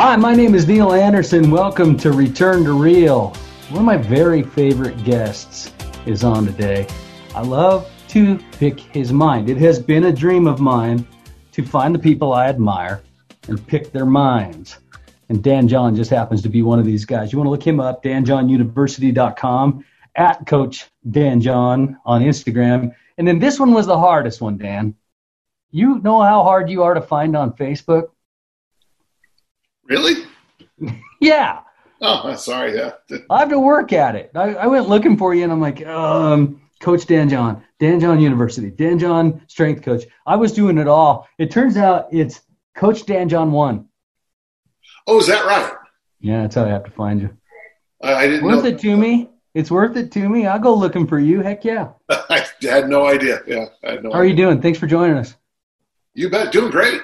Hi, my name is Neil Anderson. Welcome to Return to Real. One of my very favorite guests is on today. I love to pick his mind. It has been a dream of mine to find the people I admire and pick their minds. And Dan John just happens to be one of these guys. You want to look him up, danjohnuniversity.com, at Coach Dan John on Instagram. And then this one was the hardest one, Dan. You know how hard you are to find on Facebook? Really? yeah. Oh, sorry. Yeah. I have to work at it. I, I, went looking for you, and I'm like, um, Coach Dan John, Dan John University, Dan John Strength Coach. I was doing it all. It turns out it's Coach Dan John One. Oh, is that right? Yeah, that's how I have to find you. I, I didn't. Worth know. it to me. It's worth it to me. I'll go looking for you. Heck yeah. I had no idea. Yeah, I had no. How idea. are you doing? Thanks for joining us. You bet. Doing great.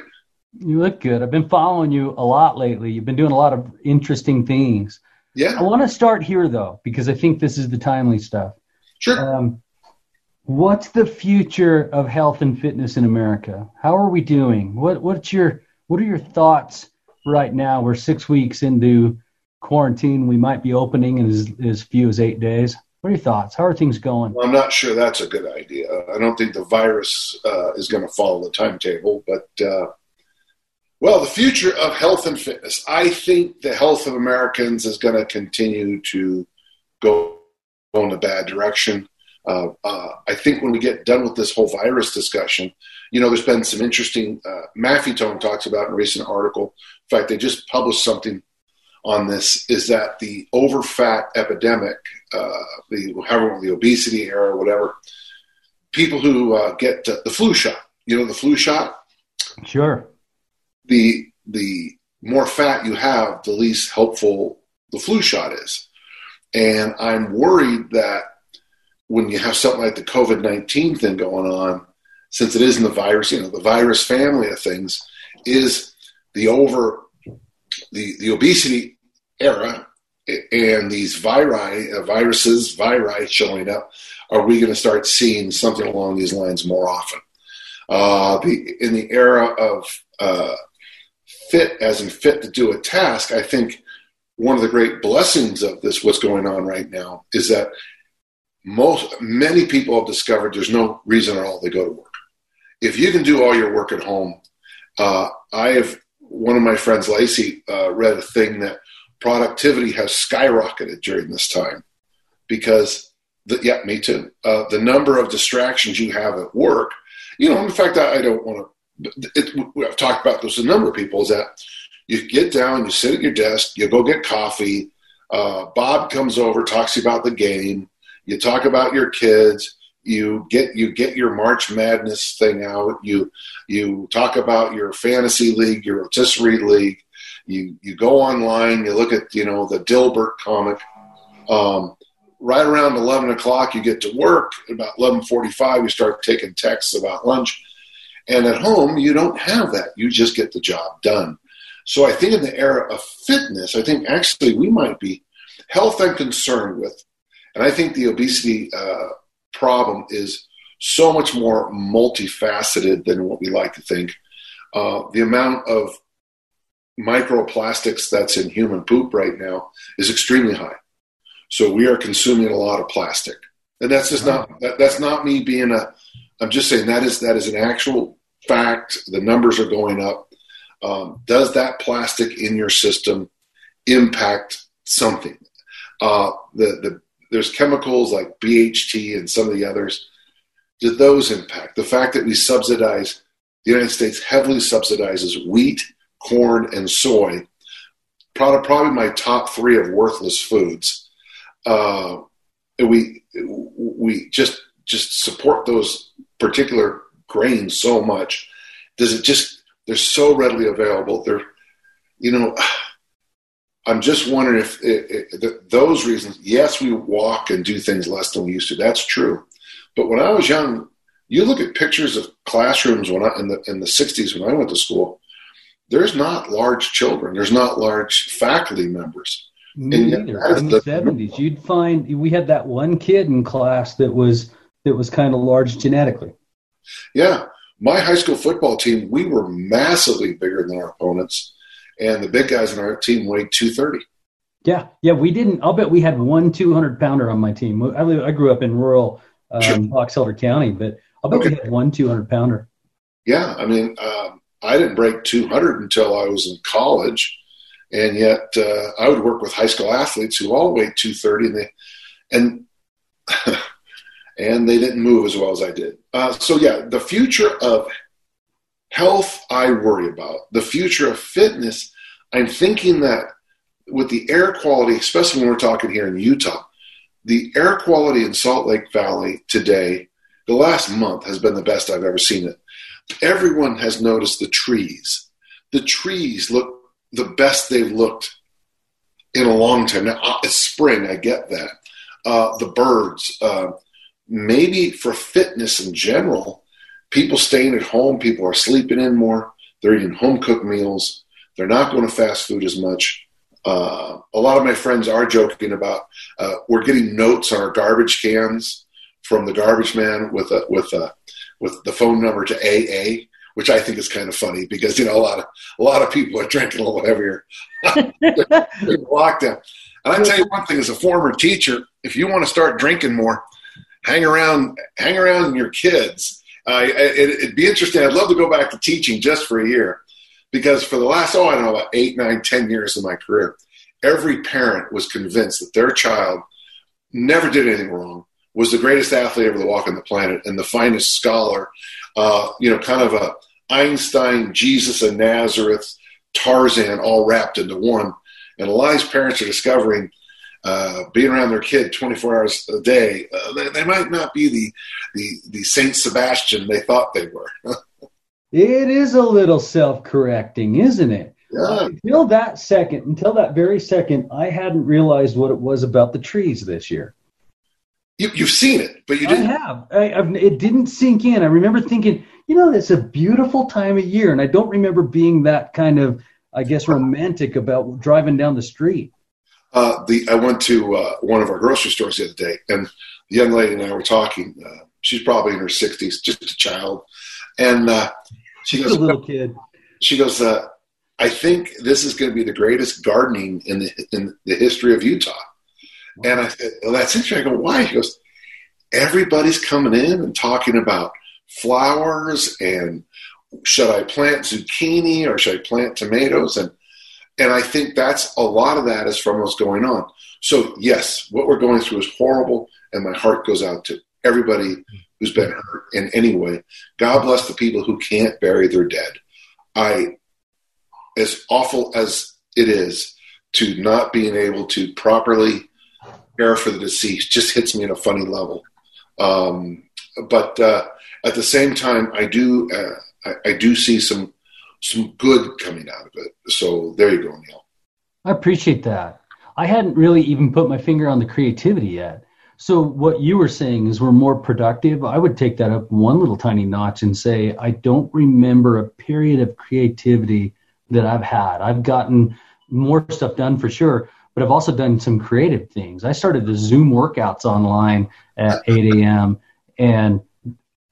You look good. I've been following you a lot lately. You've been doing a lot of interesting things. Yeah. I want to start here though, because I think this is the timely stuff. Sure. Um, what's the future of health and fitness in America? How are we doing? What What's your What are your thoughts right now? We're six weeks into quarantine. We might be opening in as, as few as eight days. What are your thoughts? How are things going? Well, I'm not sure that's a good idea. I don't think the virus uh, is going to follow the timetable, but. Uh, well, the future of health and fitness. I think the health of Americans is going to continue to go in a bad direction. Uh, uh, I think when we get done with this whole virus discussion, you know, there's been some interesting. Uh, Maffetone talks about in a recent article. In fact, they just published something on this. Is that the overfat epidemic, uh, the however the obesity era, whatever? People who uh, get the flu shot. You know, the flu shot. Sure the the more fat you have, the least helpful the flu shot is. And I'm worried that when you have something like the COVID 19 thing going on, since it isn't the virus, you know, the virus family of things is the over the, the obesity era and these viri, uh, viruses, viri showing up. Are we going to start seeing something along these lines more often? Uh, the, in the era of uh, fit as in fit to do a task, I think one of the great blessings of this, what's going on right now, is that most many people have discovered there's no reason at all they go to work. If you can do all your work at home, uh, I have one of my friends, Lacey, uh, read a thing that productivity has skyrocketed during this time because, the, yeah, me too. Uh, the number of distractions you have at work, you know, in fact, I, I don't want to it, I've talked about this a number of people is that you get down, you sit at your desk, you go get coffee. Uh, Bob comes over, talks about the game. You talk about your kids. You get you get your March Madness thing out. You you talk about your fantasy league, your rotisserie league. You you go online. You look at you know the Dilbert comic. Um, right around eleven o'clock, you get to work. At About eleven forty-five, you start taking texts about lunch and at home, you don't have that. You just get the job done. So I think in the era of fitness, I think actually we might be health and concerned with. And I think the obesity uh, problem is so much more multifaceted than what we like to think. Uh, the amount of microplastics that's in human poop right now is extremely high. So we are consuming a lot of plastic. And that's just not that, that's not me being a I'm just saying that is that is an actual fact. The numbers are going up. Um, does that plastic in your system impact something? Uh, the, the there's chemicals like BHT and some of the others. Did those impact the fact that we subsidize the United States heavily subsidizes wheat, corn, and soy? Probably, my top three of worthless foods. Uh, we we just just support those particular grains so much? Does it just they're so readily available? They're you know. I'm just wondering if it, it, those reasons. Yes, we walk and do things less than we used to. That's true. But when I was young, you look at pictures of classrooms when I, in the in the '60s when I went to school. There's not large children. There's not large faculty members. Me neither. In the '70s, you'd find we had that one kid in class that was that was kind of large genetically. Yeah. My high school football team, we were massively bigger than our opponents. and the big guys in our team weighed 230. Yeah, yeah, we didn't. I'll bet we had one 200 pounder on my team. I, I grew up in rural um, sure. Box Elder County, but I'll bet okay. we had one 200 pounder. Yeah, I mean, um, I didn't break 200 until I was in college, and yet uh, I would work with high school athletes who all weighed 230, and they and and they didn't move as well as I did. Uh, so yeah, the future of health I worry about. The future of fitness, I'm thinking that with the air quality, especially when we're talking here in Utah, the air quality in Salt Lake Valley today, the last month has been the best I've ever seen it. Everyone has noticed the trees. The trees look the best they've looked in a long time. Now, uh, it's spring, I get that. Uh, the birds, uh, maybe for fitness in general, people staying at home, people are sleeping in more, they're eating home cooked meals, they're not going to fast food as much. Uh, a lot of my friends are joking about uh, we're getting notes on our garbage cans from the garbage man with a, with a, with the phone number to AA, which I think is kind of funny because you know a lot of a lot of people are drinking a little heavier. lockdown. And I tell you one thing, as a former teacher, if you want to start drinking more, hang around hang around your kids. Uh, it, would be interesting. I'd love to go back to teaching just for a year because for the last, oh, I don't know, about eight, nine, ten years of my career, every parent was convinced that their child never did anything wrong, was the greatest athlete ever to walk on the planet, and the finest scholar, uh, you know, kind of a Einstein, Jesus of Nazareth, Tarzan, all wrapped into one. And a lot of parents are discovering uh, being around their kid 24 hours a day, uh, they, they, might not be the, the, the Saint Sebastian they thought they were. It is a little self-correcting, isn't it? Yeah. Until that second, until that very second, I hadn't realized what it was about the trees this year. You, have seen it, but you didn't. I have. I, it didn't sink in. I remember thinking, you know, it's a beautiful time of year, and I don't remember being that kind of, I guess, romantic about driving down the street. Uh, the I went to uh, one of our grocery stores the other day, and the young lady and I were talking. Uh, she's probably in her sixties, just a child, and uh, she goes, a little kid. She goes, uh, I think this is going to be the greatest gardening in the in the history of Utah. And I said, well, that's interesting. I go, why? He goes, everybody's coming in and talking about flowers and should I plant zucchini or should I plant tomatoes? And and I think that's a lot of that is from what's going on. So yes, what we're going through is horrible, and my heart goes out to everybody who's been hurt in any way. God bless the people who can't bury their dead. I, as awful as it is to not being able to properly care for the deceased, just hits me at a funny level. Um, but uh, at the same time, I do uh, I, I, do see some some good coming out of it. So there you go, Neil. I appreciate that. I hadn't really even put my finger on the creativity yet. So what you were saying is we're more productive. I would take that up one little tiny notch and say I don't remember a period of creativity that I've had. I've gotten more stuff done for sure, but I've also done some creative things. I started the Zoom workouts online at 8 a.m. and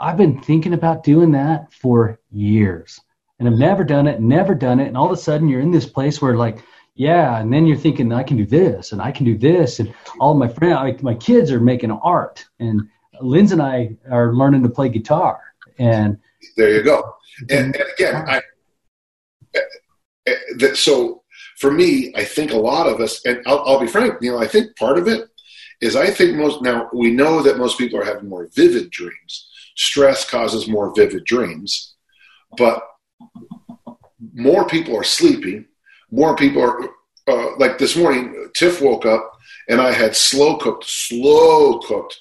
I've been thinking about doing that for years. And I've never done it, never done it. And all of a sudden you're in this place where like yeah and then you're thinking i can do this and i can do this. And all my friends my kids are making art and Linz and i are learning to play guitar. And there you go. And, mm-hmm. and again i eh, eh, so for me i think a lot of us and I'll, I'll be frank you know i think part of it is i think most now we know that most people are having more vivid dreams. Stress causes more vivid dreams but more people are sleeping more people are uh, like this morning. Tiff woke up and I had slow cooked, slow cooked,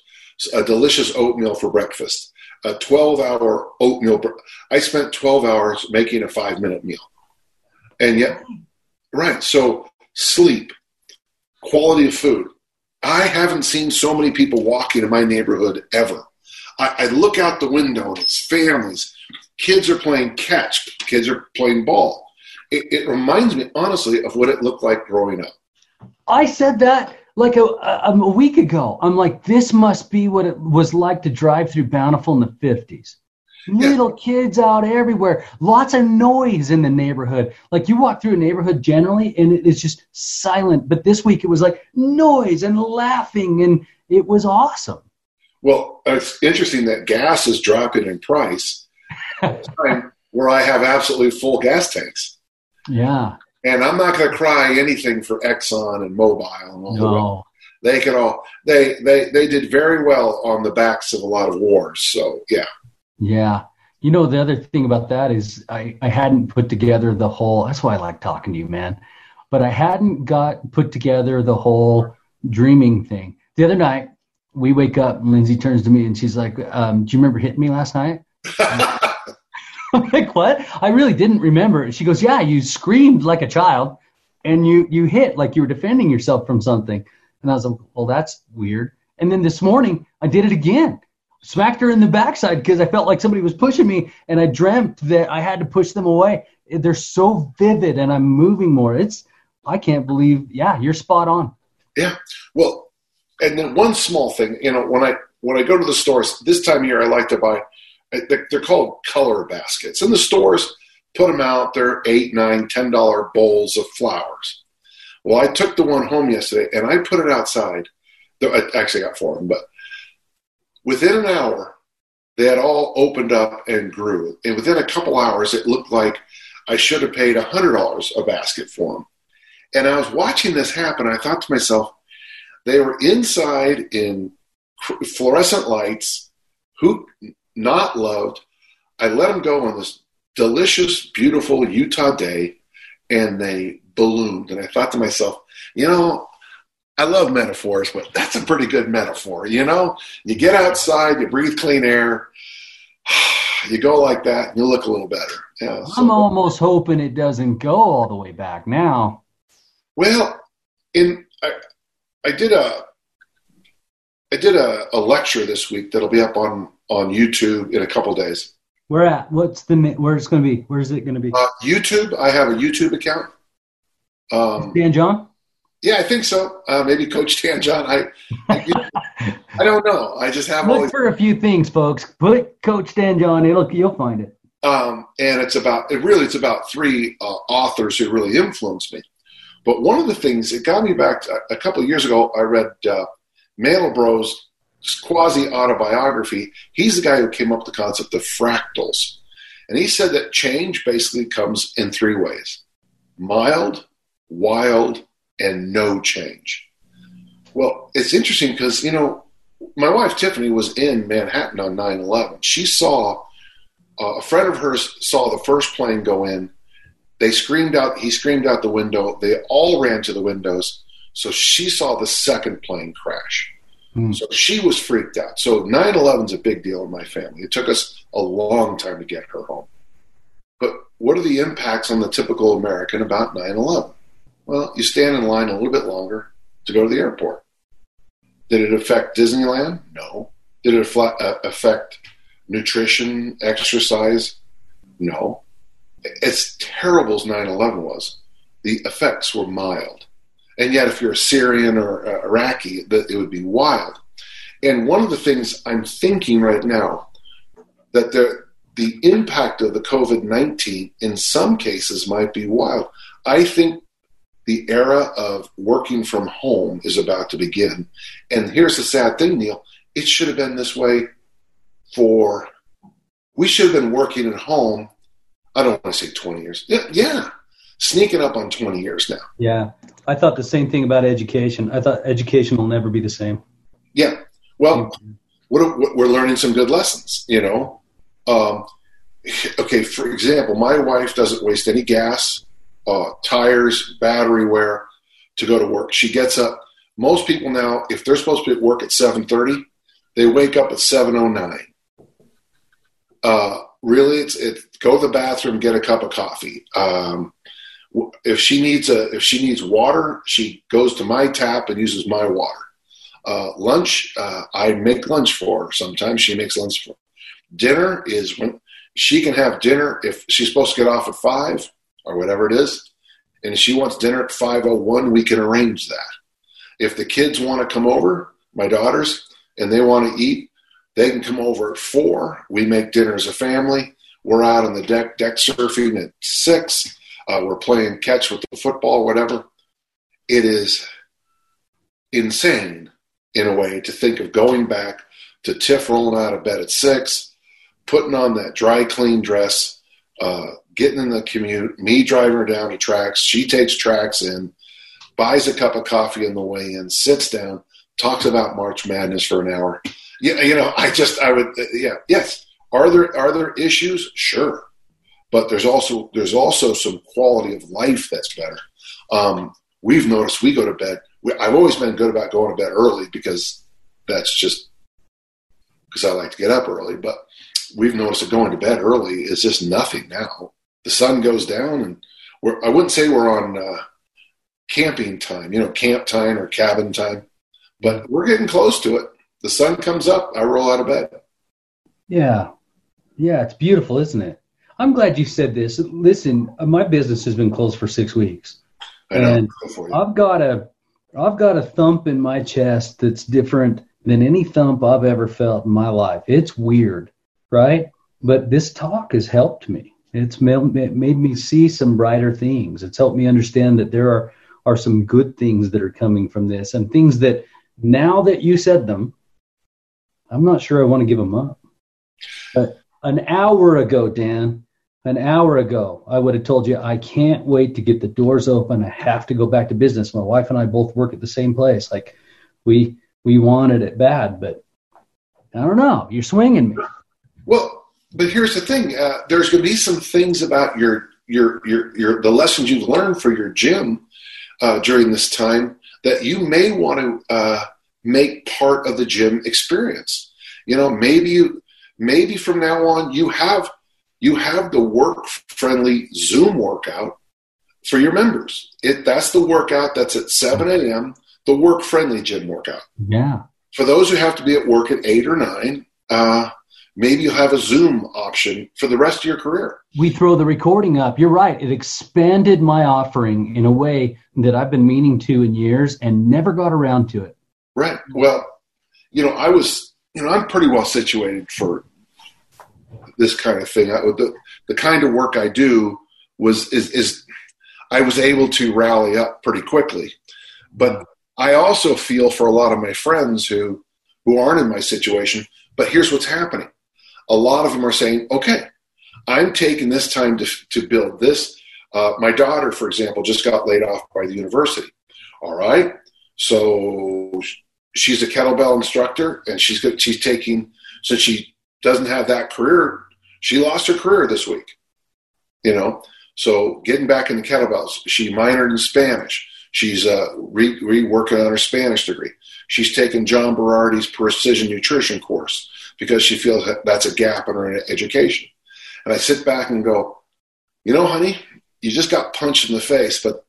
a delicious oatmeal for breakfast. A 12 hour oatmeal. I spent 12 hours making a five minute meal. And yet, right. So sleep, quality of food. I haven't seen so many people walking in my neighborhood ever. I, I look out the window and it's families. Kids are playing catch. Kids are playing ball it, it reminds me honestly of what it looked like growing up. I said that like a, a, a, week ago. I'm like, this must be what it was like to drive through Bountiful in the 50s. Little yeah. kids out everywhere. Lots of noise in the neighborhood. Like you walk through a neighborhood generally and it is just silent. But this week it was like noise and laughing and it was awesome. Well, it's interesting that gas is dropping in price where I have absolutely full gas tanks. Yeah. And I'm not going to cry anything for Exxon and Mobil and all no. the They could all they they they did very well on the backs of a lot of wars. So yeah. Yeah. You know, the other thing about that is I, I hadn't put together the whole, that's why I like talking to you, man. But I hadn't got put together the whole dreaming thing. The other night, we wake up and Lindsay turns to me and she's like, um, do you remember hitting me last night? I'm like, what? I really didn't remember. She goes, yeah, you screamed like a child and you, you hit like you were defending yourself from something. And I was like, well, that's weird. And then this morning I did it again smacked her in the backside because I felt like somebody was pushing me, and I dreamt that I had to push them away. They're so vivid, and I'm moving more. It's I can't believe. Yeah, you're spot on. Yeah. Well, and then one small thing, you know, when I when I go to the stores this time of year, I like to buy. They're called color baskets, and the stores put them out. They're eight, nine, ten dollar bowls of flowers. Well, I took the one home yesterday, and I put it outside. I actually got four of them, but Within an hour, they had all opened up and grew. And within a couple hours, it looked like I should have paid $100 a basket for them. And I was watching this happen. I thought to myself, they were inside in fluorescent lights, who not loved. I let them go on this delicious, beautiful Utah day, and they ballooned. And I thought to myself, you know, I love metaphors, but that's a pretty good metaphor. You know, you get outside, you breathe clean air, you go like that, and you look a little better. Yeah, I'm so. almost hoping it doesn't go all the way back now. Well, in I, did a I did a, a lecture this week that'll be up on on YouTube in a couple days. Where at? What's the where it's going to be? Where's it going to be? Uh, YouTube. I have a YouTube account. Um, Dan John. Yeah, I think so. Uh, maybe Coach Dan John. I, I, I don't know. I just have look for a few things, folks. Put Coach Dan John. It'll you'll find it. Um, and it's about it really it's about three uh, authors who really influenced me. But one of the things it got me back to, a couple of years ago. I read uh, Mandelbrot's quasi autobiography. He's the guy who came up with the concept of fractals, and he said that change basically comes in three ways: mild, wild, and no change. Well, it's interesting because, you know, my wife Tiffany was in Manhattan on 9 11. She saw uh, a friend of hers saw the first plane go in. They screamed out, he screamed out the window. They all ran to the windows. So she saw the second plane crash. Hmm. So she was freaked out. So 9 11 is a big deal in my family. It took us a long time to get her home. But what are the impacts on the typical American about 9 11? Well, you stand in line a little bit longer to go to the airport. Did it affect Disneyland? No. Did it uh, affect nutrition, exercise? No. As terrible as 9 11 was, the effects were mild. And yet, if you're a Syrian or uh, Iraqi, it would be wild. And one of the things I'm thinking right now that the, the impact of the COVID 19 in some cases might be wild. I think the era of working from home is about to begin. And here's the sad thing, Neil it should have been this way for, we should have been working at home. I don't want to say 20 years. Yeah, yeah, sneaking up on 20 years now. Yeah. I thought the same thing about education. I thought education will never be the same. Yeah. Well, we're learning some good lessons, you know. Um, okay, for example, my wife doesn't waste any gas uh, tires, battery wear to go to work. She gets up. Most people now, if they're supposed to be at work at 7:30, they wake up at 7:09. Uh, really, it's it. Go to the bathroom, get a cup of coffee. Um, if she needs a if she needs water, she goes to my tap and uses my water. Uh, lunch, uh, I make lunch for her. Sometimes she makes lunch for. Her. Dinner is when she can have dinner if she's supposed to get off at five or whatever it is, and she wants dinner at 501, we can arrange that. If the kids want to come over, my daughters, and they want to eat, They can come over at four. We make dinner as a family. We're out on the deck, deck surfing at six. Uh, we're playing catch with the football, whatever. It is insane in a way to think of going back to Tiff rolling out of bed at six, putting on that dry clean dress, uh, getting in the commute, me driving her down to TRAX. She takes TRAX in, buys a cup of coffee on the way in, sits down, talks about March Madness for an hour. Yeah, you know, I just, I would, yeah, yes. Are there are there issues? Sure, but there's also there's also some quality of life that's better. Um, we've noticed we go to bed. We, I've always been good about going to bed early because that's just because I like to get up early. But we've noticed that going to bed early is just nothing now. The sun goes down, and we're, I wouldn't say we're on uh, camping time, you know, camp time or cabin time, but we're getting close to it. The sun comes up, I roll out of bed. Yeah, yeah, it's beautiful, isn't it? I'm glad you said this. Listen, uh, my business has been closed for six weeks, and I've got a, I've got a thump in my chest that's different than any thump I've ever felt in my life. It's weird, right? But this talk has helped me. It's made, made me see some brighter things. It's helped me understand that there are are some good things that are coming from this, and things that now that you said them, I'm not sure I want to give them up. But an hour ago, Dan, an hour ago, I would have told you I can't wait to get the doors open. I have to go back to business. My wife and I both work at the same place. Like we we wanted it bad, but I don't know. You're swinging me. Well, but here's the thing. Uh, there's going to be some things about your your your your the lessons you've learned for your gym uh, during this time that you may want to uh, make part of the gym experience. You know, maybe you maybe from now on you have you have the work friendly Zoom workout for your members. It that's the workout that's at 7 a.m. The work friendly gym workout. Yeah. For those who have to be at work at eight or nine, uh, maybe you'll have a Zoom option for the rest of your career. We throw the recording up. You're right. It expanded my offering in a way that I've been meaning to in years and never got around to it. Right. Well, you know, I was, you know, I'm pretty well situated for this kind of thing. I, the, the kind of work I do was is, is I was able to rally up pretty quickly, but I also feel for a lot of my friends who who aren't in my situation. But here's what's happening: a lot of them are saying, "Okay, I'm taking this time to to build this." Uh, my daughter, for example, just got laid off by the university. All right, so she's a kettlebell instructor, and she's she's taking since she doesn't have that career she lost her career this week. You know, so getting back into kettlebells. She minored in Spanish. She's uh, re- reworking on her Spanish degree. She's taken John Berardi's precision nutrition course because she feels that that's a gap in her education. And I sit back and go, you know, honey, you just got punched in the face, but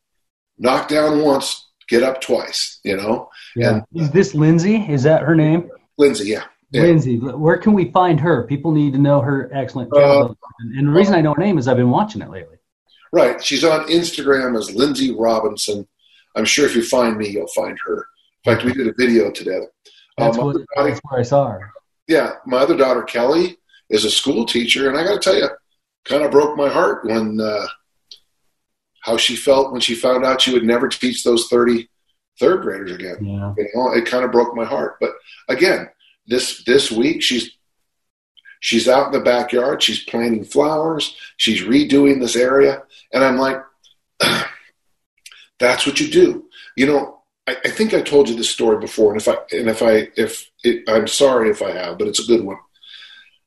knock down once, get up twice, you know? Yeah. And, Is this Lindsay? Is that her name? Lindsay, yeah. Yeah. Lindsay, where can we find her? People need to know her excellent job. Uh, and the reason I know her name is I've been watching it lately. Right. She's on Instagram as Lindsay Robinson. I'm sure if you find me, you'll find her. In fact, we did a video together. That's, um, what, daughter, that's where I saw her. Yeah. My other daughter, Kelly, is a school teacher. And I got to tell you, kind of broke my heart when uh, how she felt when she found out she would never teach those 30 third graders again. Yeah. You know, it kind of broke my heart. But again, this this week she's she's out in the backyard. She's planting flowers. She's redoing this area. And i'm like that's what you do. You know I, I, think i told you this story before. And if i and if i if it, i'm sorry if i have but it's a good one.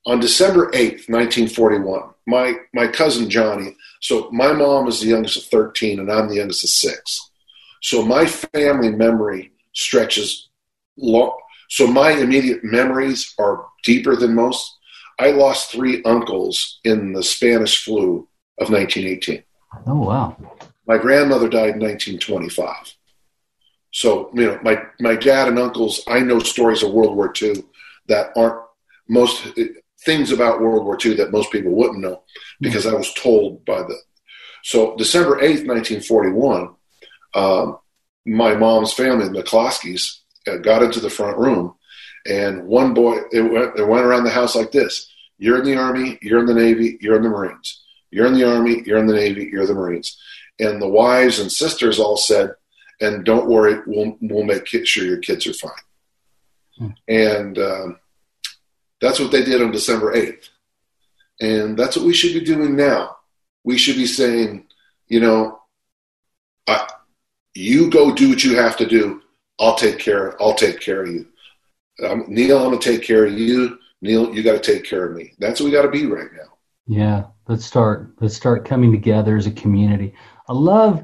On december 8th 1941 my my cousin johnny so my mom is the youngest of 13 and i'm the youngest of six. So my family memory stretches long so my immediate memories are deeper than most. I lost three uncles in the Spanish flu of 1918. Oh, wow. My grandmother died in 1925. So, you know, my, my dad and uncles, I know stories of World War II that aren't most things about World War II that most people wouldn't know because I was told by the. So, December 8th, 1941, um, my mom's family, the McCloskeys, got into the front room And one boy, it went, it went around the house like this You're in the Army, you're in the Navy, you're in the Marines. You're in the Army, you're in the Navy, you're the Marines. And the wives and sisters all said, and don't worry, we'll, we'll make sure your kids are fine. Hmm. And um, that's what they did on December 8th. And that's what we should be doing now. We should be saying, you know, I, you go do what you have to do. I'll take care. I'll take care of you. Um, Neil, I'm gonna take care of you. Neil, you got to take care of me. That's what we got to be right now. Yeah, let's start. Let's start coming together as a community. I love,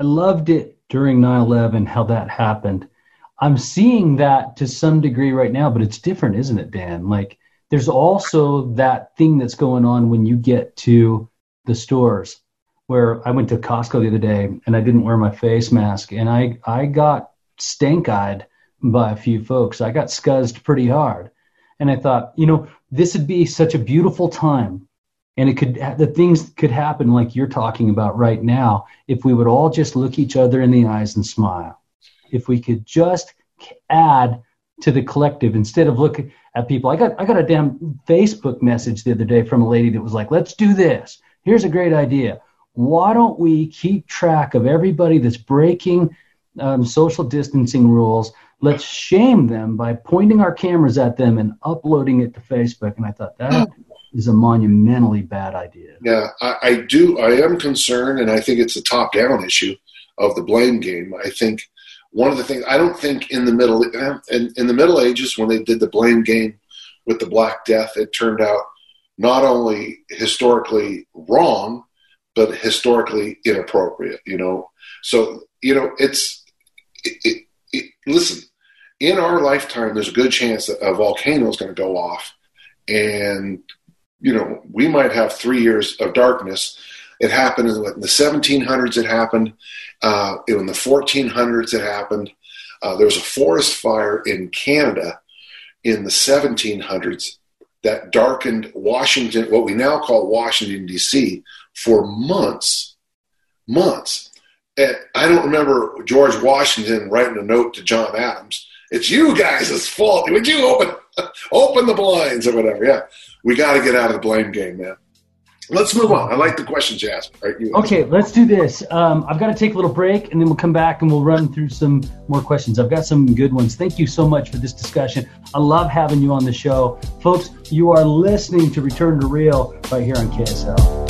I loved it during 9/11 how that happened. I'm seeing that to some degree right now, but it's different, isn't it, Dan? Like there's also that thing that's going on when you get to the stores where I went to Costco the other day and I didn't wear my face mask and I, I got stank eyed by a few folks. I got scuzzed pretty hard. And I thought, you know, this would be such a beautiful time. And it could, the things could happen like you're talking about right now if we would all just look each other in the eyes and smile. If we could just add to the collective instead of looking at people. I got I got a damn Facebook message the other day from a lady that was like, "Let's do this. Here's a great idea. Why don't we keep track of everybody that's breaking um, social distancing rules? Let's shame them by pointing our cameras at them and uploading it to Facebook." And I thought that is a monumentally bad idea. Yeah, I, I do. I am concerned, and I think it's a top-down issue of the blame game. I think one of the things I don't think in the middle in, in the Middle Ages when they did the blame game with the Black Death, it turned out not only historically wrong, but historically inappropriate. You know, so you know it's it, it, listen. In our lifetime, there's a good chance that a volcano is going to go off, and you know we might have three years of darkness. It happened in the 1700s. It happened uh, in the 1400s, it happened. Uh, there was a forest fire in Canada in the 1700s that darkened Washington, what we now call Washington, D.C., for months. Months. And I don't remember George Washington writing a note to John Adams. It's you guys' fault. Would you open open the blinds or whatever? Yeah, we got to get out of the blame game, man. Let's move on. I like the questions you asked. Right, you okay, let's do this. Um, I've got to take a little break, and then we'll come back and we'll run through some more questions. I've got some good ones. Thank you so much for this discussion. I love having you on the show, folks. You are listening to Return to Real right here on KSL.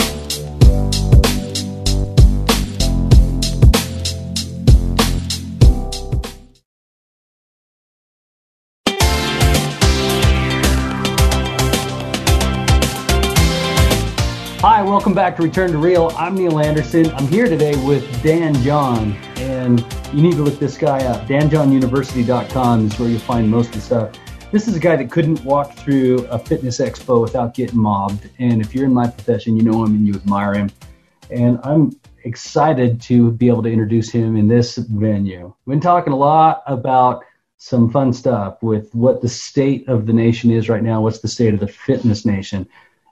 Hi, welcome back to Return to Real. I'm Neil Anderson. I'm here today with Dan John, and you need to look this guy up. DanJohnUniversity.com is where you'll find most of the stuff. This is a guy that couldn't walk through a fitness expo without getting mobbed. And if you're in my profession, you know him and you admire him. And I'm excited to be able to introduce him in this venue. We've been talking a lot about some fun stuff with what the state of the nation is right now, what's the state of the fitness nation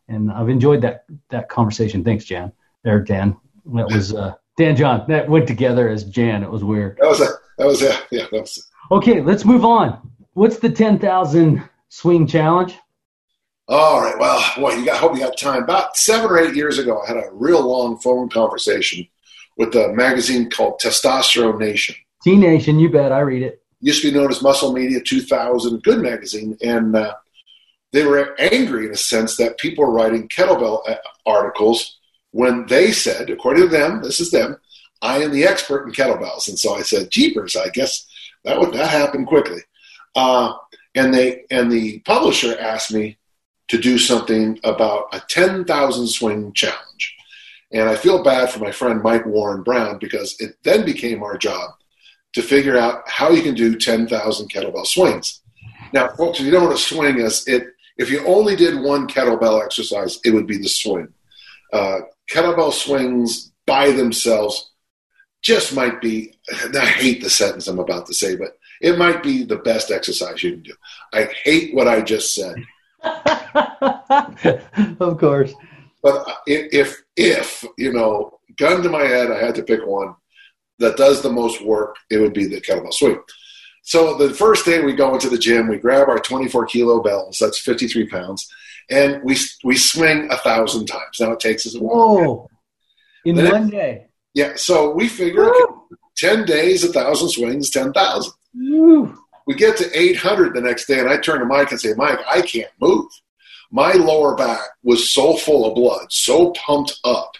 and I've enjoyed that that conversation. Thanks, Jan. There, Dan. That was uh, Dan John. That went together as Jan. It was weird. That was a, that was a, yeah. That was a. Okay, let's move on. What's the ten thousand swing challenge? All right. Well, boy, you got hope you got time. About seven or eight years ago, I had a real long phone conversation with a magazine called Testosterone Nation. T Nation, you bet. I read it. Used to be known as Muscle Media 2000, good magazine, and uh, they were angry in a sense that people were writing kettlebell uh, articles when they said, according to them, this is them, I am the expert in kettlebells. And so I said, Jeepers, I guess that would that happened quickly. Uh, and they and the publisher asked me to do something about a 10,000 swing challenge. And I feel bad for my friend Mike Warren Brown because it then became our job to figure out how you can do 10,000 kettlebell swings. Now, folks, if you don't know what a swing is, it if you only did one kettlebell exercise, it would be the swing. Uh, kettlebell swings by themselves just might be, I hate the sentence I'm about to say, but it might be the best exercise you can do. I hate what I just said. of course. But if, if, you know, gun to my head, I had to pick one that does the most work, it would be the kettlebell swing. So the first day we go into the gym, we grab our 24 kilo bells. That's 53 pounds, and we we swing a thousand times. Now it takes us a while. Whoa! In Then- one day. Yeah. So we figure okay, 10 days, a thousand swings, 10,000. We get to 800 the next day, and I turn to Mike and say, Mike, I can't move. My lower back was so full of blood, so pumped up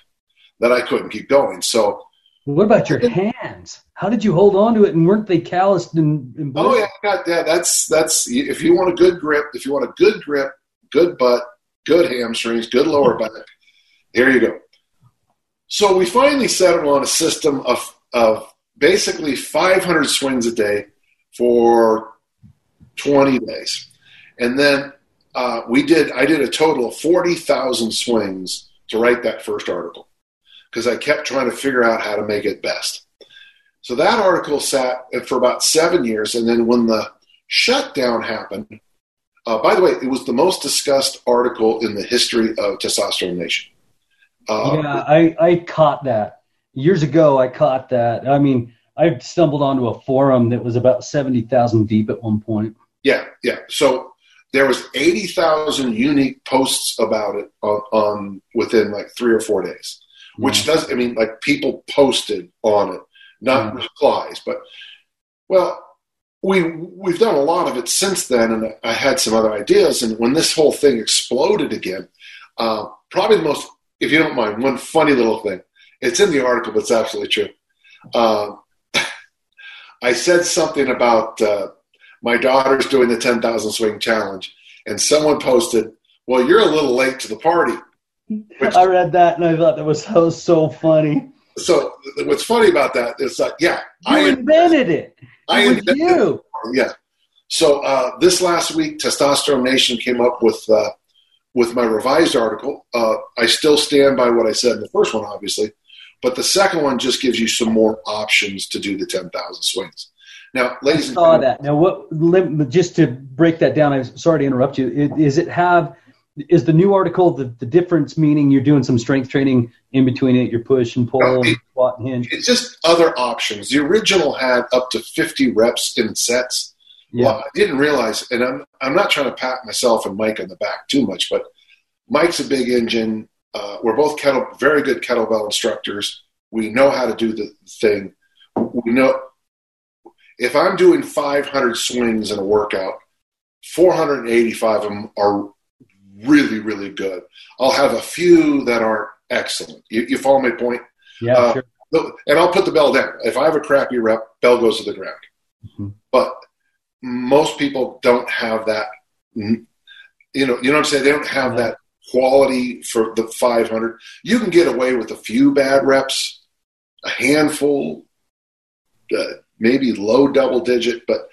that I couldn't keep going. So, What about your hands? How did you hold on to it, and weren't they calloused and, and oh yeah, got yeah, that's that's if you want a good grip, if you want a good grip, good butt, good hamstrings, good lower back, here you go. So we finally settled on a system of of basically 500 swings a day for 20 days, and then uh, we did. I did a total of 40,000 swings to write that first article because I kept trying to figure out how to make it best. So that article sat for about seven years, and then when the shutdown happened, uh, by the way, it was the most discussed article in the history of Testosterone Nation. Uh, yeah, I, I caught that years ago. I caught that. I mean, I stumbled onto a forum that was about seventy thousand deep at one point. Yeah, yeah. So there was eighty thousand unique posts about it on, on within like three or four days, which does. I mean, like people posted on it, not Mhm. replies, but well, we we've done a lot of it since then, and I had some other ideas. And when this whole thing exploded again, uh, probably the most, if you don't mind, one funny little thing. It's in the article, but it's absolutely true. Um, I said something about uh, my daughter's doing the 10,000 swing challenge, and someone posted, Well, you're a little late to the party. Which- I read that and I thought that was so so funny. So, what's funny about that is that, yeah, You I, invented it. I It was invented you. Yeah. So, uh, this last week, Testosterone Nation came up with, uh, with my revised article. Uh, I still stand by what I said in the first one, obviously, but the second one just gives you some more options to do the 10,000 swings. Now, I ladies and saw gentlemen, that. Now, what? Just to break that down, I'm sorry to interrupt you. It- Is it have? Is the new article the, the difference? Meaning you're doing some strength training in between it. You're push and pull, No, and it- squat and hinge. it's just other options. The original had up to 50 reps in sets. Yeah. Well, I didn't realize, and I'm, I'm not trying to pat myself and Mike on the back too much, but Mike's a big engine. Uh, we're both kettle, very good kettlebell instructors. We know how to do the thing. We know if I'm doing 500 swings in a workout, 485 of them are really, really good. I'll have a few that aren't excellent. You, you follow my point? Yeah. uh, sure. And I'll put the bell down. If I have a crappy rep, bell goes to the ground. Mhm. But most people don't have that. You know, you know what I'm saying? They don't have Yeah. that quality for the 500. You can get away with a few bad reps, a handful, uh, maybe low double digit. But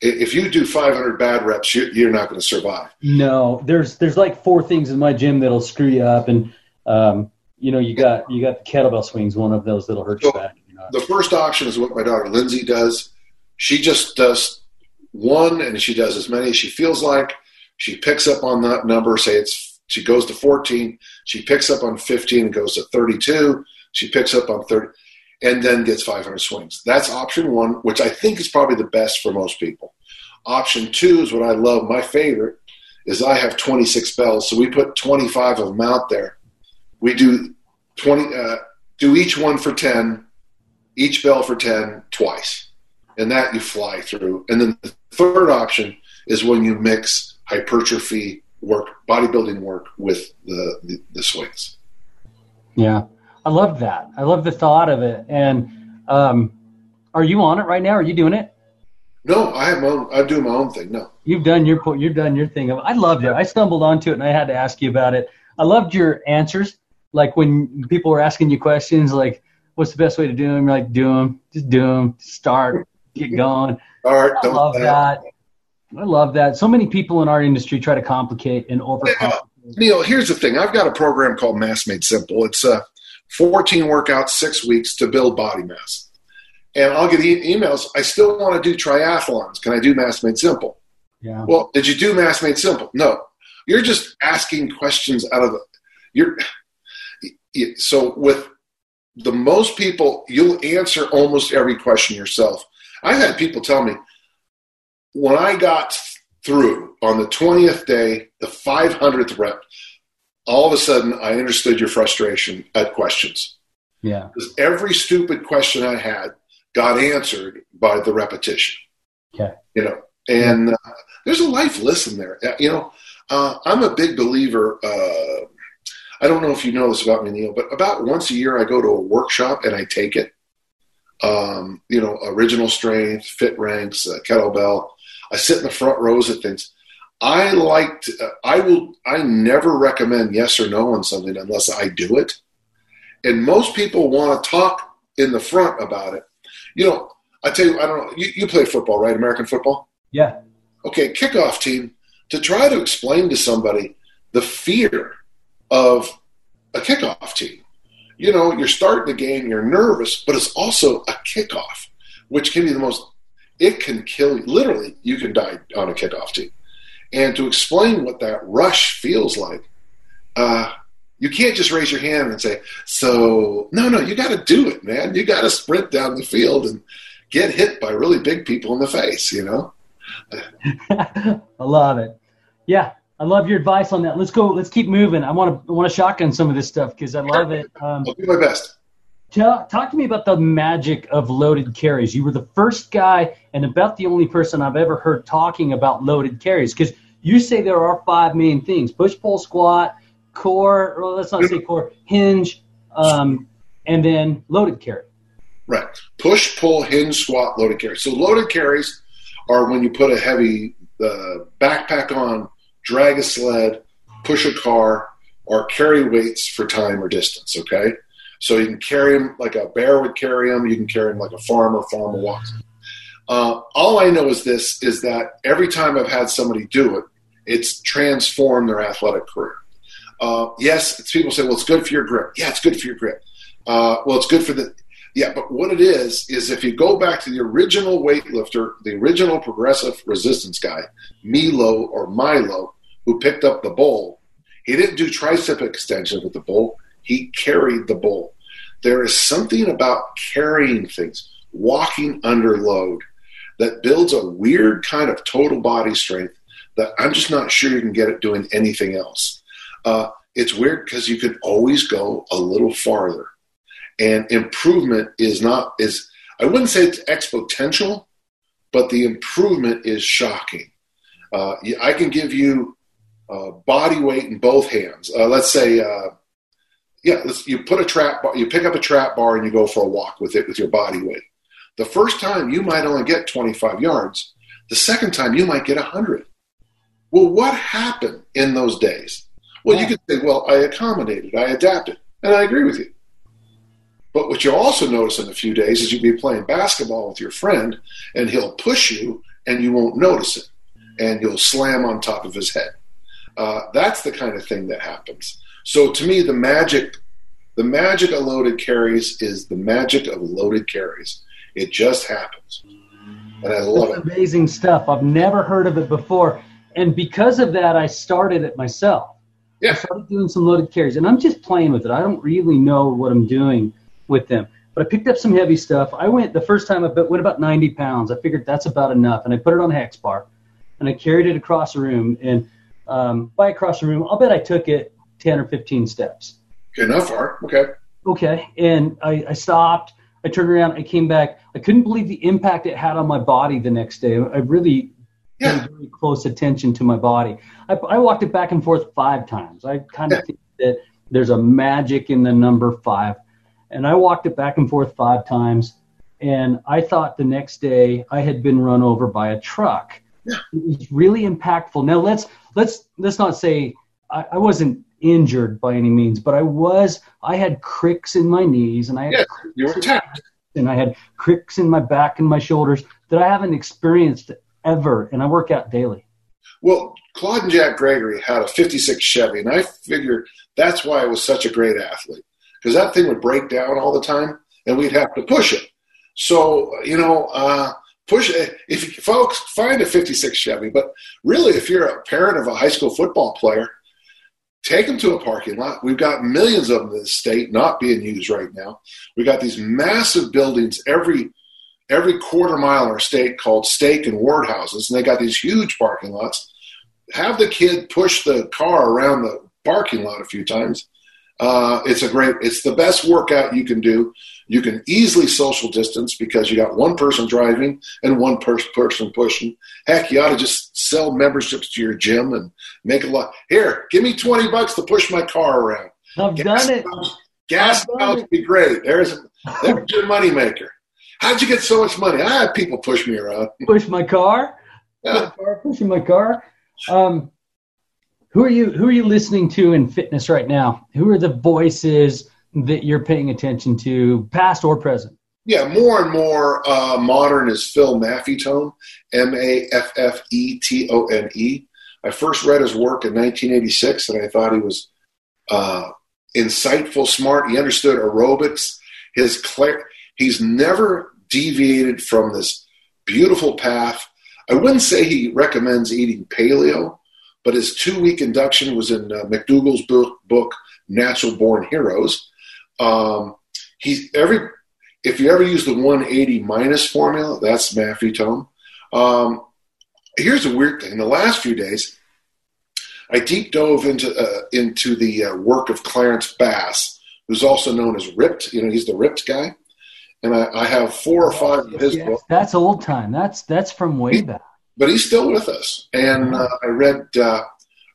if you do 500 bad reps, you're, you're not going to survive. No, there's there's like four things in my gym that'll screw you up, and um, you know you got you got the kettlebell swings, one of those that'll hurt your So- back. You know. the first option is what my daughter Lindsay does. She just does one and she does as many as she feels like. She picks up on that number, say it's she goes to 14, she picks up on 15 and goes to 32, she picks up on 30 and then gets 500 swings. That's option 1, which I think is probably the best for most people. Option 2 is what I love, my favorite is I have 26 bells, so we put 25 of them out there. We do 20 uh, do each one for 10 each bell for 10 twice. And that you fly through. And then the third option is when you mix hypertrophy work, bodybuilding work with the, the, the swings. Yeah, I love that. I love the thought of it. And um, are you on it right now? Are you doing it? No, I have my own, I do my own thing. No. You've done your you've done your thing. I loved it. I stumbled onto it and I had to ask you about it. I loved your answers. Like when people were asking you questions, like "What's the best way to do them?" You're like, "Do them, just do them, start, get going." All right. I love laugh. that. I love that. So many people in our industry try to complicate and overcomplicate. Neil, here's the thing. I've got a program called Mass Made Simple. It's uh, 14 workouts, six weeks to build body mass. And I'll get e- emails. I still want to do triathlons. Can I do Mass Made Simple? Yeah. Well, did you do Mass Made Simple? No. You're just asking questions out of the. You're so with the most people, you'll answer almost every question yourself. I've had people tell me, when I got through on the 20th day, the 500th rep, all of a sudden I understood your frustration at questions. Yeah. Because every stupid question I had got answered by the repetition. Okay. You know, and uh, there's a life lesson there. You know, uh, I'm a big believer. Uh, I don't know if you know this about me, Neil, but about once a year I go to a workshop and I take it. Um, you know, original strength, fit ranks, uh, kettlebell. I sit in the front rows of things. I like. To, uh, I will. I never recommend yes or no on something unless I do it. And most people want to talk in the front about it. You know, I tell you, I don't know. You, you play football, right? American football. Yeah. Okay, kickoff team. To try to explain to somebody the fear of a kickoff team. You know, you're starting the game, you're nervous, but it's also a kickoff, which can be the most. It can kill you. Literally, you can die on a kickoff team. And to explain what that rush feels like, uh, you can't just raise your hand and say, "So no, no." You got to do it, man. You got to sprint down the field and get hit by really big people in the face. You know. I love it. Yeah, I love your advice on that. Let's go. Let's keep moving. I want to I want to shotgun some of this stuff because I love it. Um, I'll do my best. tell, talk to me about the magic of loaded carries. You were the first guy and about the only person I've ever heard talking about loaded carries because you say there are five main things: push, pull, squat, core. Well, let's not say core, hinge, um, and then loaded carry. Right. Push, pull, hinge, squat, loaded carry. So loaded carries are when you put a heavy uh, backpack on, drag a sled, push a car, or carry weights for time or distance. Okay. So you can carry them like a bear would carry them. You can carry them like a farmer. Farmer walks. Uh, all I know is this: is that every time I've had somebody do it, it's transformed their athletic career. Uh, yes, people say, "Well, it's good for your grip." Yeah, it's good for your grip. Uh, well, it's good for the yeah, but what it is is if you go back to the original weightlifter, the original progressive resistance guy, Milo or Milo, who picked up the bowl, he didn't do tricep extensions with the bowl. He carried the bowl. There is something about carrying things, walking under load, that builds a weird kind of total body strength that I'm just not sure you can get it doing anything else. Uh, it's weird because you can always go a little farther. And improvement is not is i wouldn't say it's exponential but the improvement is shocking. Uh, i can give you uh, body weight in both hands. Uh, let's say uh, yeah let's, you put a trap bar you pick up a trap bar and you go for a walk with it with your body weight. The first time you might only get 25 yards. The second time you might get 100 well what happened in those days well you could say well i accommodated i adapted and i agree with you but what you'll also notice in a few days is you'll be playing basketball with your friend and he'll push you and you won't notice it. And you'll slam on top of his head. Uh, that's the kind of thing that happens. So to me, the magic, the magic of loaded carries is the magic of loaded carries. It just happens. And I love That's it. amazing stuff. I've never heard of it before. And because of that, I started it myself. Yeah. I started doing some loaded carries, and I'm just playing with it. I don't really know what I'm doing with them. But I picked up some heavy stuff. I went the first time I went about 90 pounds. I figured that's about enough, and I put it on a hex bar, and I carried it across the room. And um, by across the room, I'll bet I took it 10 or 15 steps. Okay, not far. Okay. Okay, and I, I stopped. I turned around. I came back. I couldn't believe the impact it had on my body the next day. I really Yeah. very close attention to my body. I, I walked it back and forth five times. I kind of Yeah. think that there's a magic in the number five, and I walked it back and forth five times. And I thought the next day I had been run over by a truck. Yeah. It was really impactful. Now let's let's let's not say I, I wasn't injured by any means, but I was. I had cricks in my knees, and I had you were and I had cricks in my back and my shoulders that I haven't experienced ever, and I work out daily. Well, Claude and Jack Gregory had a 56 Chevy, and I figured that's why I was such a great athlete because that thing would break down all the time, and we'd have to push it. So, you know, uh, push it. If folks find a 56 Chevy, but really, if you're a parent of a high school football player, take them to a parking lot. We've got millions of them in the state not being used right now. We've got these massive buildings every every quarter mile in our state called stake and ward houses, and they got these huge parking lots. Have the kid push the car around the parking lot a few times. Uh, it's a great, it's the best workout you can do. You can easily social distance because you got one person driving and one per- person pushing. Heck, you ought to just sell memberships to your gym and make a lot. Here, give me 20 bucks to push my car around. I've gas done it. gas would be great. There's, there's your moneymaker. How'd you get so much money? I had people push me around. Push my car? Yeah. Pushing my car. Um, who are you who are you listening to in fitness right now? Who are the voices that you're paying attention to, past or present? Yeah, more and more uh, modern is Phil Maffetone, M A F F E T O N E. I first read his work in 1986, and I thought he was uh, insightful, smart. He understood aerobics. His clear, he's never deviated from this beautiful path. I wouldn't say he recommends eating paleo, but his two week induction was in uh, McDougall's book, book, Natural Born Heroes. Um, he's every if you ever use the 180 minus formula, that's Maffetone. Um, here's a weird thing: In the last few days, I deep dove into uh, into the uh, work of Clarence Bass, who's also known as Ripped. You know, he's the Ripped guy, and I, I have four or five of his yes, books. That's old time. That's that's from way back. But he's still with us, and uh, I read. Uh,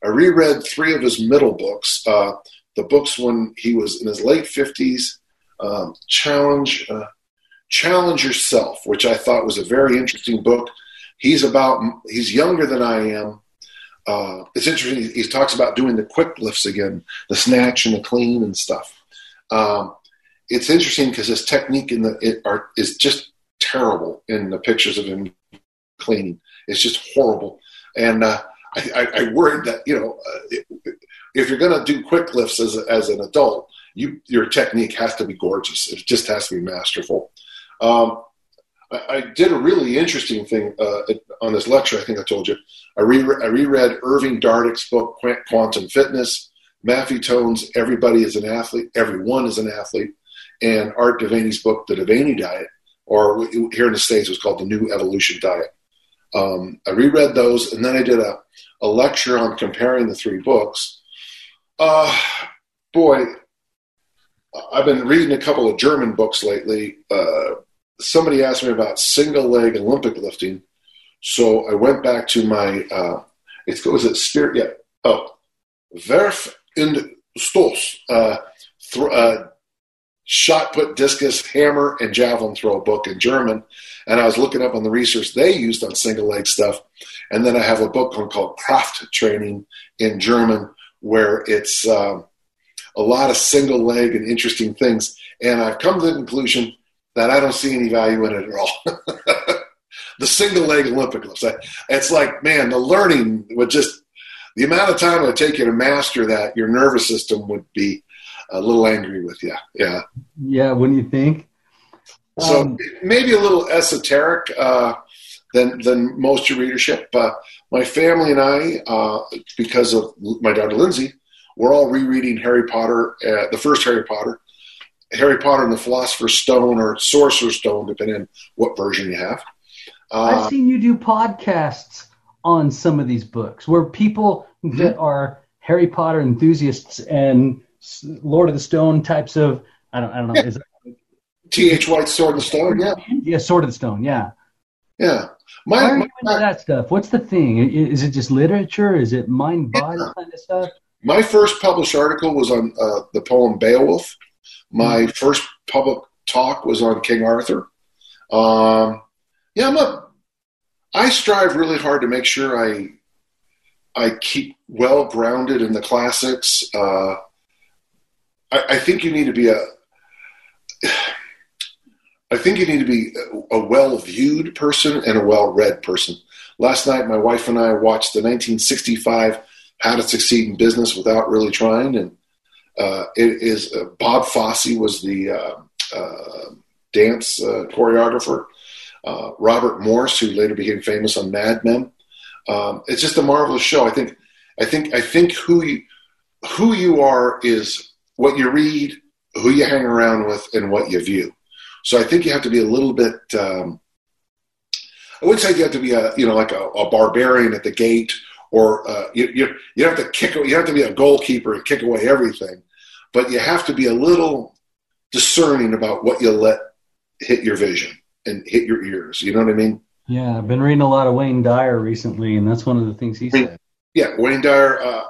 I reread three of his middle books. Uh, the books when he was in his late fifties. Um, challenge, uh, challenge yourself, which I thought was a very interesting book. He's about he's younger than I am. Uh, it's interesting. He, he, talks about doing the quick lifts again, the snatch and the clean and stuff. Um, it's interesting because his technique in the it are, is just terrible in the pictures of him cleaning. It's just horrible, and uh, I, I, I worried that you know uh, if you're going to do quick lifts as, as an adult, you, your technique has to be gorgeous. It just has to be masterful. Um, I, did a really interesting thing uh, on this lecture. I think I told you. I, re- I reread Irving Dardik's book, Quantum Fitness, Maffetone's Everybody is an Athlete, Everyone is an Athlete, and Art De Vany's book, The Devaney Diet, or here in the States, it was called The New Evolution Diet. Um, I reread those, and then I did a, a lecture on comparing the three books uh, boy, I've been reading a couple of German books lately. Uh, somebody asked me about single leg Olympic lifting, so I went back to my. Uh, it's was it spirit? Yeah. Oh, Wurf und Stoß. Uh, th- uh, shot put, discus, hammer, and javelin throw book in German. And I was looking up on the research they used on single leg stuff. And then I have a book called Kraft Training in German, where it's um, a lot of single leg and interesting things. And I've come to the conclusion that I don't see any value in it at all. the single leg Olympic lifts. It's like, man, the learning would just, the amount of time it would take you to master that, your nervous system would be a little angry with you. Yeah. Yeah. What do you think? So um, maybe a little esoteric uh, than than most of your readership. Uh, my family and I, uh, because of my daughter Lindsay, we're all rereading Harry Potter, uh, the first Harry Potter, Harry Potter and the Philosopher's Stone or Sorcerer's Stone, depending on what version you have. Uh, I've seen you do podcasts on some of these books where people mm-hmm. that are Harry Potter enthusiasts and Lord of the Stone types of I don't I don't know. Yeah. T. H. White Sword of the Stone, yeah. Yeah, Sword of the Stone, yeah. Yeah. My, you into that stuff? What's the thing? Is it just literature? Is it mind body yeah. kind of stuff? My first published article was on uh, the poem Beowulf. My mm-hmm. first public talk was on King Arthur. Um, yeah, I'm a. I strive really hard to make sure I I keep well grounded in the classics. Uh, I, I think you need to be a I think you need to be a well viewed person and a well read person. Last night, my wife and I watched the 1965 How to Succeed in Business Without Really Trying, and uh, it is uh, Bob Fosse was the uh, uh dance uh, choreographer. Uh, Robert Morse, who later became famous on Mad Men. Um, it's just a marvelous show. I think, I think, I think who you who you are is what you read, who you hang around with, and what you view So I think you have to be a little bit. Um, I wouldn't say you have to be a you know like a, a barbarian at the gate, or uh, you, you you have to kick. You have to be a goalkeeper and kick away everything, but you have to be a little discerning about what you let hit your vision and hit your ears. You know what I mean? Yeah, I've been reading a lot of Wayne Dyer recently, and that's one of the things he said. Yeah, Wayne Dyer. Uh,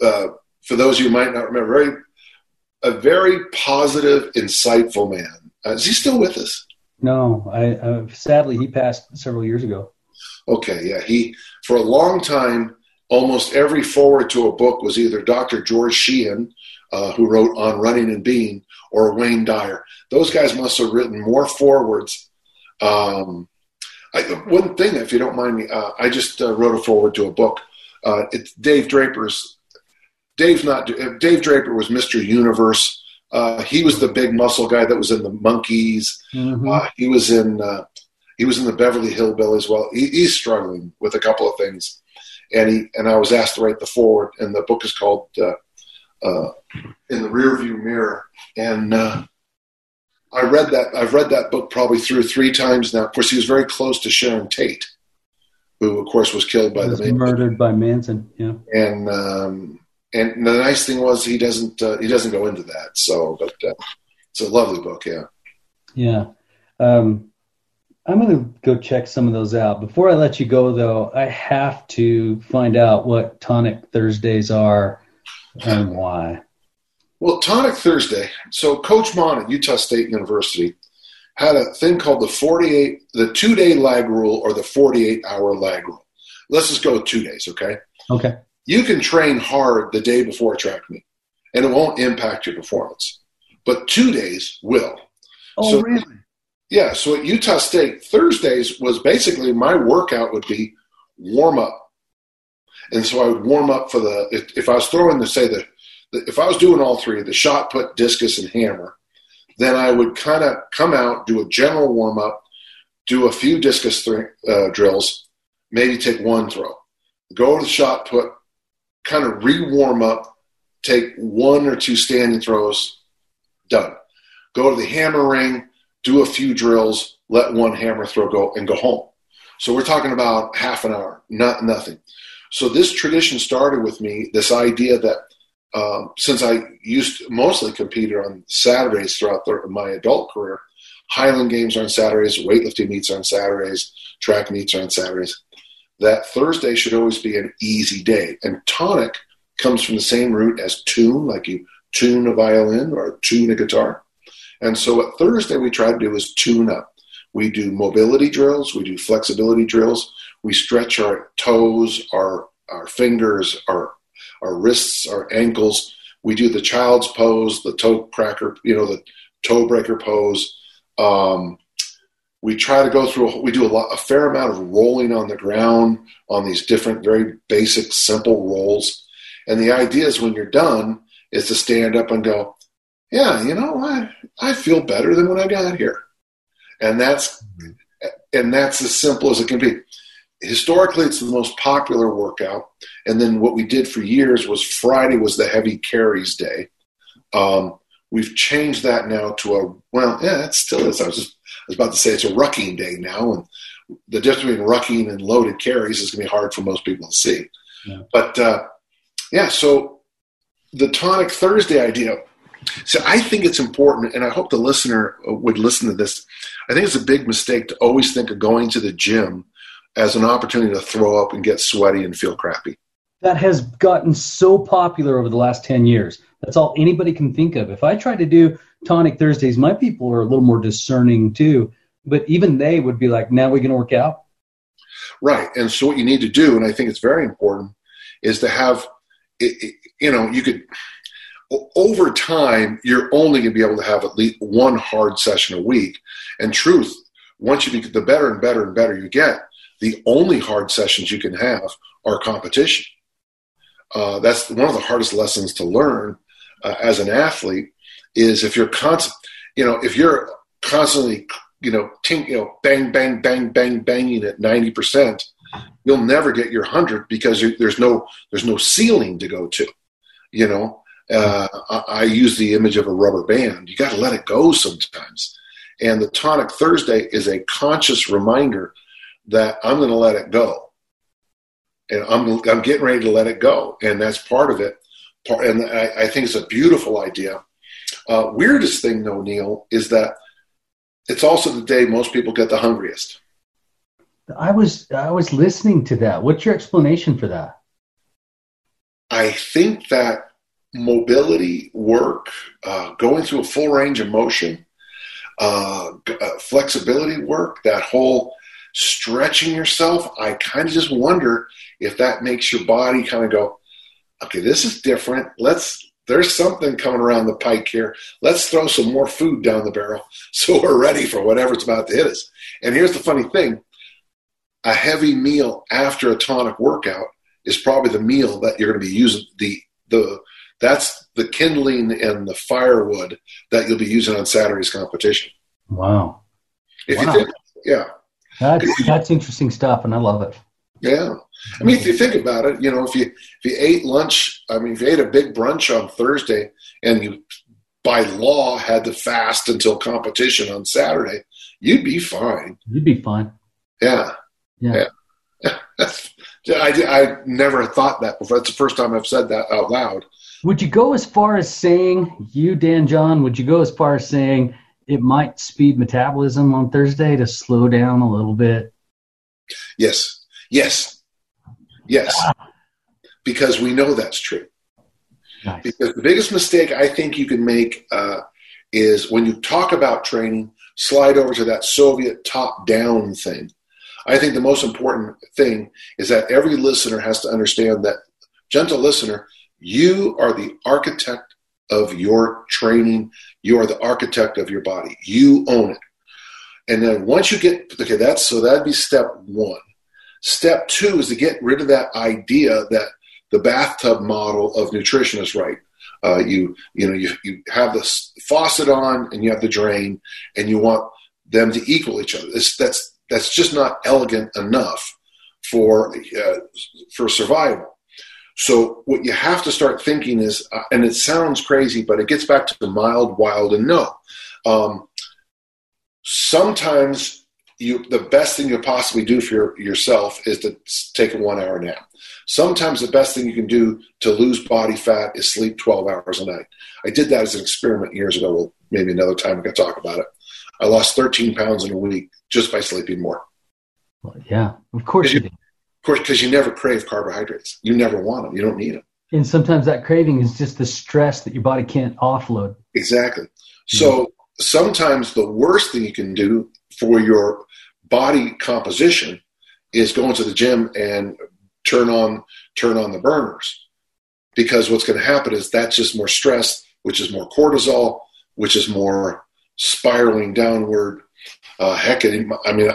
uh, for those of you who might not remember, very a very positive, insightful man. Uh, is he still with us? No, I uh, sadly he passed several years ago. Okay, yeah, he for a long time, almost every forward to a book was either Dr. George Sheehan, uh, who wrote on Running and Being, or Wayne Dyer. Those guys must have written more forwards. Um, I, one thing, if you don't mind me, uh, I just uh, wrote a forward to a book. Uh, it's Dave Draper's. Dave's not. Dave Draper was Mr. Universe. Uh, he was the big muscle guy that was in the Monkees. Mm-hmm. Uh, he was in. Uh, he was in the Beverly Hillbillies. Well, he, he's struggling with a couple of things, and he and I was asked to write the forward, and the book is called "In the Rearview Mirror," and I read that. I've read that book probably through three times now. Of course, he was very close to Sharon Tate, who, of course, was killed by was the murdered by Manson. Yeah, and um, and the nice thing was he doesn't uh, he doesn't go into that. So, but uh, it's a lovely book. Yeah, yeah. Um, I'm going to go check some of those out. Before I let you go, though, I have to find out what Tonic Thursdays are and why. Well, Tonic Thursday. So Coach Maughan at Utah State University had a thing called the 48, the two day lag rule or the 48 hour lag rule. Let's just go with two days, okay? Okay. You can train hard the day before a track meet, and it won't impact your performance. But two days will. Oh, so, really? Yeah. So at Utah State, Thursdays was basically my workout would be warm up. And so I would warm up for the, if, if I was throwing the, say, the if I was doing all three, the shot put, discus, and hammer, then I would kind of come out, do a general warm up, do a few discus th- uh, drills, maybe take one throw, go to the shot put, kind of re warm up, take one or two standing throws, done. Go to the hammer ring, do a few drills, let one hammer throw go, and go home. So we're talking about half an hour, not nothing. So this tradition started with me, this idea that um, since I used to mostly competed on Saturdays throughout the, my adult career, Highland games are on Saturdays, weightlifting meets are on Saturdays, track meets are on Saturdays. That Thursday should always be an easy day. And tonic comes from the same root as tune, like you tune a violin or tune a guitar. And so what Thursday we try to do is tune up. We do mobility drills, we do flexibility drills, we stretch our toes, our our fingers, our our wrists, our ankles. We do the child's pose, the toe cracker, you know, the toe breaker pose. Um, we try to go through. We do a lot, a fair amount of rolling on the ground on these different, very basic, simple rolls. And the idea is when you're done, is to stand up and go, yeah, you know, I I feel better than when I got here, and that's and that's as simple as it can be. Historically it's the most popular workout. And then what we did for years was friday was the heavy carries day. Um, we've changed that now to a well yeah it still is. I was just was about to say it's a rucking day now and the difference between rucking and loaded carries is going to be hard for most people to see yeah. but uh, yeah so the tonic thursday idea so i think it's important and i hope the listener would listen to this i think it's a big mistake to always think of going to the gym as an opportunity to throw up and get sweaty and feel crappy. That has gotten so popular over the last 10 years. That's all anybody can think of. If I try to do tonic Thursdays, my people are a little more discerning too, but even they would be like, now we're going to work out. Right. And so what you need to do, and I think it's very important, is to have, you know, you could, over time, you're only going to be able to have at least one hard session a week. And truth, once you get the better and better and better you get, the only hard sessions you can have are competition. Uh, that's one of the hardest lessons to learn uh, as an athlete is if you're constant, you know, if you're constantly, you know, tink, you know, bang, bang, bang, bang, banging at 90%, you'll never get your hundred because there's no, there's no ceiling to go to, you know, uh, I, I use the image of a rubber band. You got to let it go sometimes. And the tonic Thursday is a conscious reminder that I'm going to let it go. And I'm, I'm getting ready to let it go. And that's part of it. And I, I think it's a beautiful idea. Uh, weirdest thing, though, Neil, is that it's also the day most people get the hungriest. I was I was listening to that. What's your explanation for that? I think that mobility work, uh, going through a full range of motion, uh, uh, flexibility work, that whole stretching yourself, I kind of just wonder if that makes your body kind of go, okay, this is different. Let's there's something coming around the pike here. Let's throw some more food down the barrel so we're ready for whatever's about to hit us. And here's the funny thing a heavy meal after a tonic workout is probably the meal that you're going to be using the the that's the kindling and the firewood that you'll be using on Saturday's competition. Wow. If wow. you think, yeah. That's that's interesting stuff and I love it. Yeah. I mean, if you think about it, you know, if you if you ate lunch, I mean, if you ate a big brunch on Thursday and you by law had to fast until competition on Saturday, you'd be fine. You'd be fine. Yeah. Yeah. yeah. I, I never thought that before. That's the first time I've said that out loud. Would you go as far as saying, you, Dan John, would you go as far as saying it might speed metabolism on Thursday to slow down a little bit? Yes. Yes. Yes. Because we know that's true. Nice. Because the biggest mistake I think you can make uh, is when you talk about training, slide over to that Soviet top down thing. I think the most important thing is that every listener has to understand that, gentle listener, you are the architect of your training. You are the architect of your body. You own it. And then once you get, okay, that's so that'd be step one. Step two is to get rid of that idea that the bathtub model of nutrition is right. Uh, you you know you, you have the faucet on and you have the drain and you want them to equal each other. It's, that's that's just not elegant enough for uh, for survival. So what you have to start thinking is, uh, and it sounds crazy, but it gets back to the mild, wild, and no. Um, sometimes you the best thing you possibly do for your, yourself is to take a one hour nap. Sometimes the best thing you can do to lose body fat is sleep 12 hours a night. I did that as an experiment years ago. Well, maybe another time we can talk about it. I lost 13 pounds in a week just by sleeping more. Well, yeah, of course you, you did. Of course, because you never crave carbohydrates. You never want them. You don't need them. And sometimes that craving is just the stress that your body can't offload. Exactly. Hmm. So sometimes the worst thing you can do for your body composition is going to the gym and turn on turn on the burners. Because what's going to happen is that's just more stress which is more cortisol which is more spiraling downward uh, heck i mean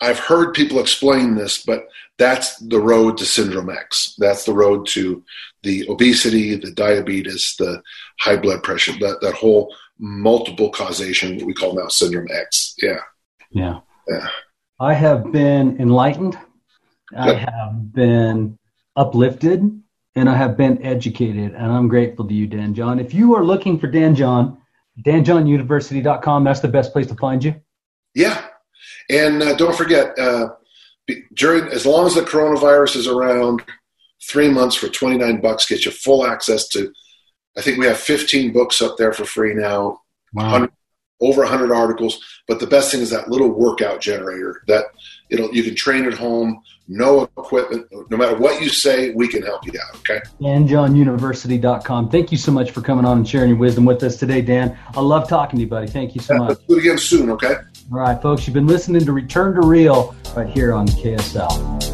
i've heard people explain this but that's the road to syndrome x. That's the road to the obesity the diabetes the high blood pressure that, that whole multiple causation we call now syndrome x yeah yeah. Yeah. I have been enlightened. I have been uplifted and I have been educated. And I'm grateful to you, Dan John. If you are looking for Dan John, danjohnuniversity.com, that's the best place to find you. Yeah. And uh, don't forget, uh, during as long as the coronavirus is around, three months for 29 bucks gets you full access to, I think we have 15 books up there for free now. Wow. Over 100 articles. But the best thing is that little workout generator that it'll you can train at home no equipment no matter what you say we can help you out okay? Danjohnuniversity.com thank you so much for coming on and sharing your wisdom with us today dan. I love talking to you buddy. Thank you so much. let's do it again soon okay? All right folks you've been listening to return to real right here on ksl